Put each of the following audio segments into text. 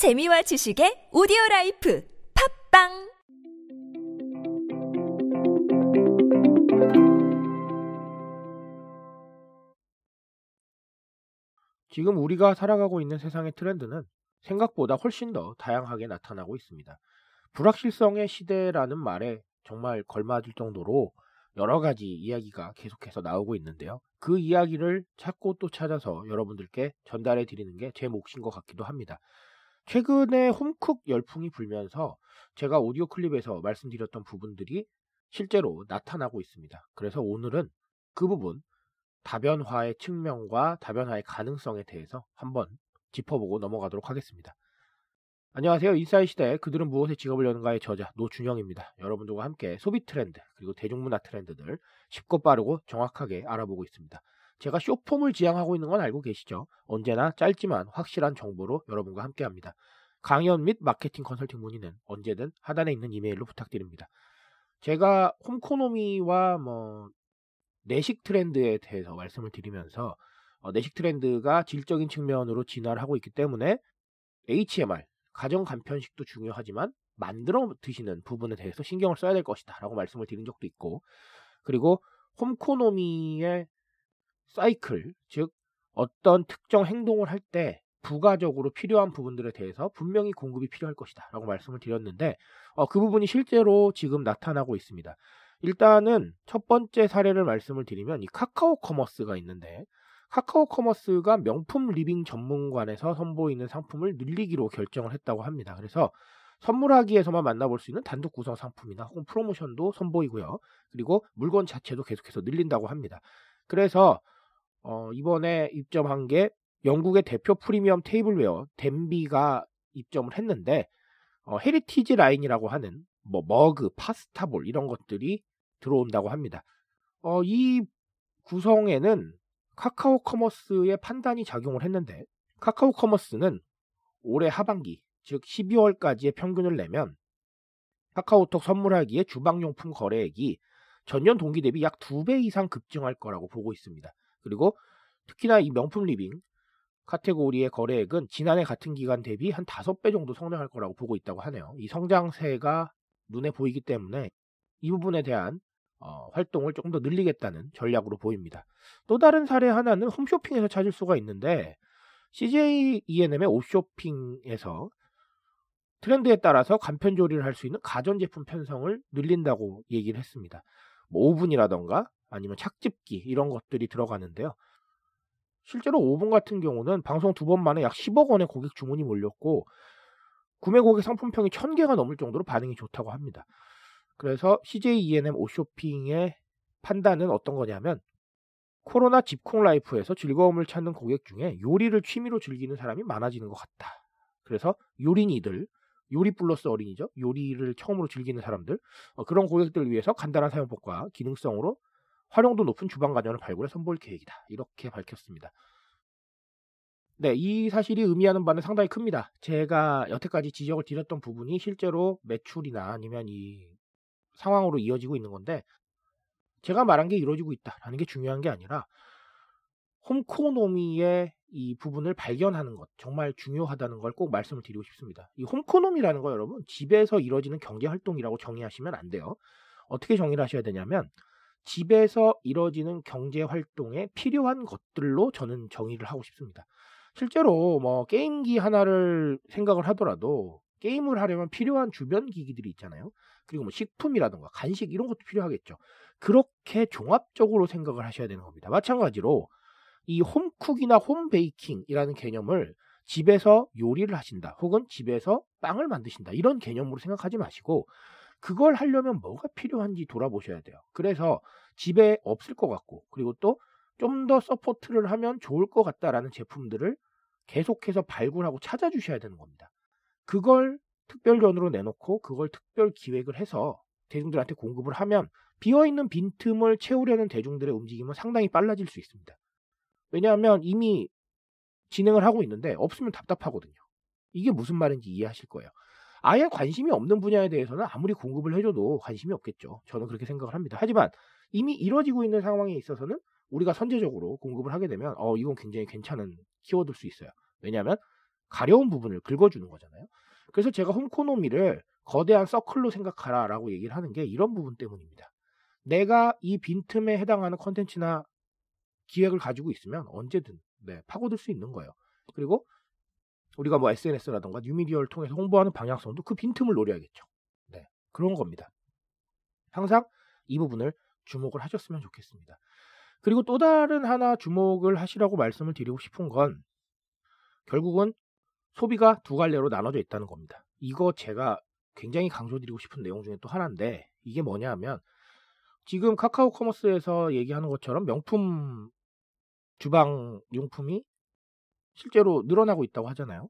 재미와 지식의 오디오 라이프 팟빵 지금 우리가 살아가고 있는 세상의 트렌드는 생각보다 훨씬 더 다양하게 나타나고 있습니다. 불확실성의 시대라는 말에 정말 걸맞을 정도로 여러 가지 이야기가 계속해서 나오고 있는데요. 그 이야기를 찾고 또 찾아서 여러분들께 전달해 드리는 게 제 몫인 것 같기도 합니다. 최근에 홈쿡 열풍이 불면서 제가 오디오 클립에서 말씀드렸던 부분들이 실제로 나타나고 있습니다. 그래서 오늘은 그 부분 다변화의 측면과 다변화의 가능성에 대해서 한번 짚어보고 넘어가도록 하겠습니다. 안녕하세요. 인사이 시대 그들은 무엇에 직업을 여는가의 저자 노준영입니다. 여러분들과 함께 소비 트렌드 그리고 대중문화 트렌드들 쉽고 빠르고 정확하게 알아보고 있습니다. 제가 쇼폼을 지향하고 있는 건 알고 계시죠? 언제나 짧지만 확실한 정보로 여러분과 함께 합니다. 강연 및 마케팅 컨설팅 문의는 언제든 하단에 있는 이메일로 부탁드립니다. 제가 홈코노미와 뭐 내식 트렌드에 대해서 말씀을 드리면서 어, 내식 트렌드가 질적인 측면으로 진화를 하고 있기 때문에 HMR 가정 간편식도 중요하지만 만들어 드시는 부분에 대해서 신경을 써야 될 것이다 라고 말씀을 드린 적도 있고 그리고 홈코노미의 사이클 즉 어떤 특정 행동을 할 때 부가적으로 필요한 부분들에 대해서 분명히 공급이 필요할 것이다 라고 말씀을 드렸는데 어, 그 부분이 실제로 지금 나타나고 있습니다 일단은 첫 번째 사례를 말씀을 드리면 이 카카오 커머스가 있는데 카카오 커머스가 명품 living 전문관에서 선보이는 상품을 늘리기로 결정을 했다고 합니다. 그래서 선물하기에서만 만나볼 수 있는 단독 구성 상품이나 혹은 프로모션도 선보이고요. 그리고 물건 자체도 계속해서 늘린다고 합니다. 그래서 어, 이번에 입점한 게 영국의 대표 프리미엄 tableware Denby가 입점을 했는데 어, heritage line이라고 하는 뭐 머그, pasta bowl 이런 것들이 들어온다고 합니다. 어, 이 구성에는 카카오 커머스의 판단이 작용을 했는데 카카오 커머스는 올해 하반기 즉 12월까지의 평균을 내면 카카오톡 선물하기의 주방용품 거래액이 전년 동기 대비 약 2배 이상 급증할 거라고 보고 있습니다. 그리고 특히나 이 명품 living 카테고리의 거래액은 지난해 같은 기간 대비 한 5배 정도 성장할 거라고 보고 있다고 하네요. 이 성장세가 눈에 보이기 때문에 이 부분에 대한 어, 활동을 조금 더 늘리겠다는 전략으로 보입니다. 또 다른 사례 하나는 홈쇼핑에서 찾을 수가 있는데 CJ E&M의 오쇼핑에서 트렌드에 따라서 간편 조리를 할 수 있는 가전제품 편성을 늘린다고 얘기를 했습니다. 뭐 오븐이라던가 아니면 착즙기 이런 것들이 들어가는데요. 실제로 오븐 같은 경우는 방송 두 번 만에 약 10억 원의 고객 주문이 몰렸고 구매 고객 상품평이 1000개가 넘을 정도로 반응이 좋다고 합니다. 그래서 CJ E&M 옷쇼핑의 판단은 어떤 거냐면 코로나 집콕 라이프에서 즐거움을 찾는 고객 중에 요리를 취미로 즐기는 사람이 많아지는 것 같다. 그래서 요린이들, 요리 플러스 어린이죠. 요리를 처음으로 즐기는 사람들, 어, 그런 고객들을 위해서 간단한 사용법과 기능성으로 활용도 높은 주방 가전을 발굴해 선보일 계획이다. 이렇게 밝혔습니다. 네, 이 사실이 의미하는 바는 상당히 큽니다. 제가 여태까지 지적을 드렸던 부분이 실제로 매출이나 아니면 이 상황으로 이어지고 있는 건데 제가 말한 게 이루어지고 있다라는 게 중요한 게 아니라 홈코노미의 이 부분을 발견하는 것 정말 중요하다는 걸 꼭 말씀을 드리고 싶습니다. 이 홈코노미라는 거 여러분 집에서 이루어지는 경제 활동이라고 정의하시면 안 돼요. 어떻게 정의를 하셔야 되냐면 집에서 이루어지는 경제 활동에 필요한 것들로 저는 정의를 하고 싶습니다. 실제로 뭐 게임기 하나를 생각을 하더라도 게임을 하려면 필요한 주변 기기들이 있잖아요. 그리고 뭐 식품이라든가 간식 이런 것도 필요하겠죠. 그렇게 종합적으로 생각을 하셔야 되는 겁니다. 마찬가지로 이 홈쿡이나 홈베이킹이라는 개념을 집에서 요리를 하신다 혹은 집에서 빵을 만드신다 이런 개념으로 생각하지 마시고 그걸 하려면 뭐가 필요한지 돌아보셔야 돼요. 그래서 집에 없을 것 같고 그리고 또 좀 더 support를 하면 좋을 것 같다라는 제품들을 계속해서 발굴하고 찾아주셔야 되는 겁니다. 그걸 특별전으로 내놓고 그걸 특별 기획을 해서 대중들한테 공급을 하면 비어있는 빈틈을 채우려는 대중들의 움직임은 상당히 빨라질 수 있습니다. 왜냐하면 이미 진행을 하고 있는데 없으면 답답하거든요. 이게 무슨 말인지 이해하실 거예요. 아예 관심이 없는 분야에 대해서는 아무리 공급을 해줘도 관심이 없겠죠. 저는 그렇게 생각을 합니다. 하지만 이미 이루어지고 있는 상황에 있어서는 우리가 선제적으로 공급을 하게 되면 어 이건 굉장히 괜찮은 키워드일 수 있어요. 왜냐하면 가려운 부분을 긁어주는 거잖아요. 그래서 제가 홈코노미를 거대한 서클로 생각하라라고 얘기를 하는 게 이런 부분 때문입니다. 내가 이 빈틈에 해당하는 컨텐츠나 기획을 가지고 있으면 언제든 네, 파고들 수 있는 거예요. 그리고 우리가 뭐 SNS라던가 뉴미디어를 통해서 홍보하는 방향성도 그 빈틈을 노려야겠죠. 네, 그런 겁니다. 항상 이 부분을 주목을 하셨으면 좋겠습니다. 그리고 또 다른 하나 주목을 하시라고 말씀을 드리고 싶은 건 결국은 소비가 두 갈래로 나눠져 있다는 겁니다. 이거 제가 굉장히 강조드리고 싶은 내용 중에 또 하나인데 이게 뭐냐 하면 지금 카카오 커머스에서 얘기하는 것처럼 명품 주방 용품이 실제로 늘어나고 있다고 하잖아요.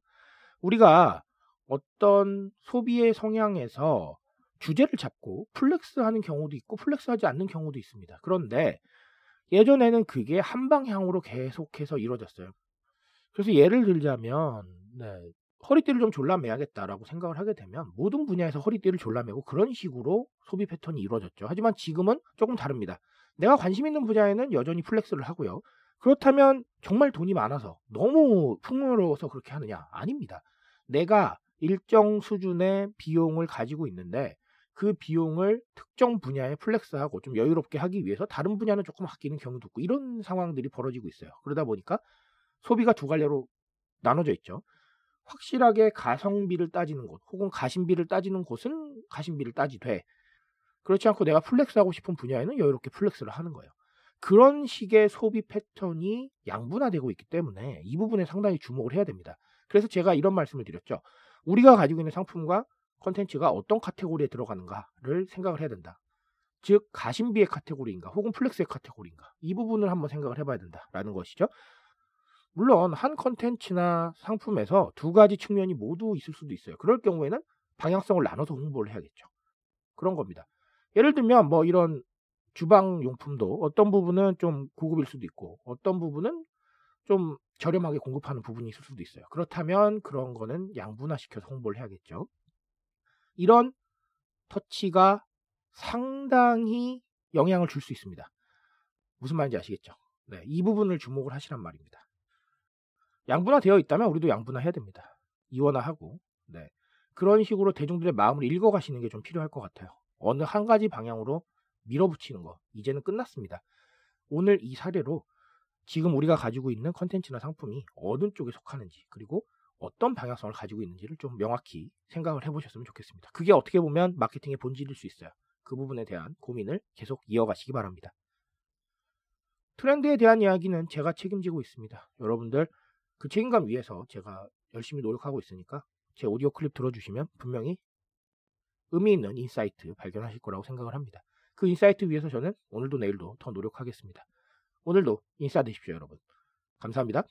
우리가 어떤 소비의 성향에서 주제를 잡고 flex 하는 경우도 있고 flex 하지 않는 경우도 있습니다. 그런데 예전에는 그게 한 방향으로 계속해서 이루어졌어요. 그래서 예를 들자면 네, 허리띠를 좀 졸라매야겠다라고 생각을 하게 되면 모든 분야에서 허리띠를 졸라매고 그런 식으로 소비 패턴이 이루어졌죠. 하지만 지금은 조금 다릅니다. 내가 관심 있는 분야에는 여전히 flex를 하고요. 그렇다면 정말 돈이 많아서 너무 풍요로워서 그렇게 하느냐? 아닙니다. 내가 일정 수준의 비용을 가지고 있는데 그 비용을 특정 분야에 flex하고 좀 여유롭게 하기 위해서 다른 분야는 조금 아끼는 경우도 있고 이런 상황들이 벌어지고 있어요. 그러다 보니까 소비가 두 갈래로 나눠져 있죠. 확실하게 가성비를 따지는 곳 혹은 가심비를 따지는 곳은 가심비를 따지되 그렇지 않고 내가 flex하고 싶은 분야에는 여유롭게 flex를 하는 거예요. 그런 식의 소비 패턴이 양분화되고 있기 때문에 이 부분에 상당히 주목을 해야 됩니다. 그래서 제가 이런 말씀을 드렸죠. 우리가 가지고 있는 상품과 컨텐츠가 어떤 카테고리에 들어가는가를 생각을 해야 된다. 즉 가심비의 카테고리인가 혹은 flex의 카테고리인가 이 부분을 한번 생각을 해봐야 된다라는 것이죠. 물론 한 컨텐츠나 상품에서 두 가지 측면이 모두 있을 수도 있어요. 그럴 경우에는 방향성을 나눠서 홍보를 해야겠죠. 그런 겁니다. 예를 들면 뭐 이런 주방 용품도 어떤 부분은 좀 고급일 수도 있고 어떤 부분은 좀 저렴하게 공급하는 부분이 있을 수도 있어요. 그렇다면 그런 거는 양분화시켜서 홍보를 해야겠죠. 이런 터치가 상당히 영향을 줄 수 있습니다. 무슨 말인지 아시겠죠? 네, 이 부분을 주목을 하시란 말입니다. 양분화되어 있다면 우리도 양분화해야 됩니다. 이원화하고 네. 그런 식으로 대중들의 마음을 읽어가시는 게 좀 필요할 것 같아요. 어느 한 가지 방향으로 밀어붙이는 거 이제는 끝났습니다. 오늘 이 사례로 지금 우리가 가지고 있는 컨텐츠나 상품이 어느 쪽에 속하는지 그리고 어떤 방향성을 가지고 있는지를 좀 명확히 생각을 해보셨으면 좋겠습니다. 그게 어떻게 보면 마케팅의 본질일 수 있어요. 그 부분에 대한 고민을 계속 이어가시기 바랍니다. 트렌드에 대한 이야기는 제가 책임지고 있습니다. 여러분들 그 책임감 위에서 제가 열심히 노력하고 있으니까 제 오디오 클립 들어주시면 분명히 의미 있는 insight 발견하실 거라고 생각을 합니다. 그 insight 위해서 저는 오늘도 내일도 더 노력하겠습니다. 오늘도 인싸 되십시오, 여러분. 감사합니다.